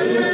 Amen.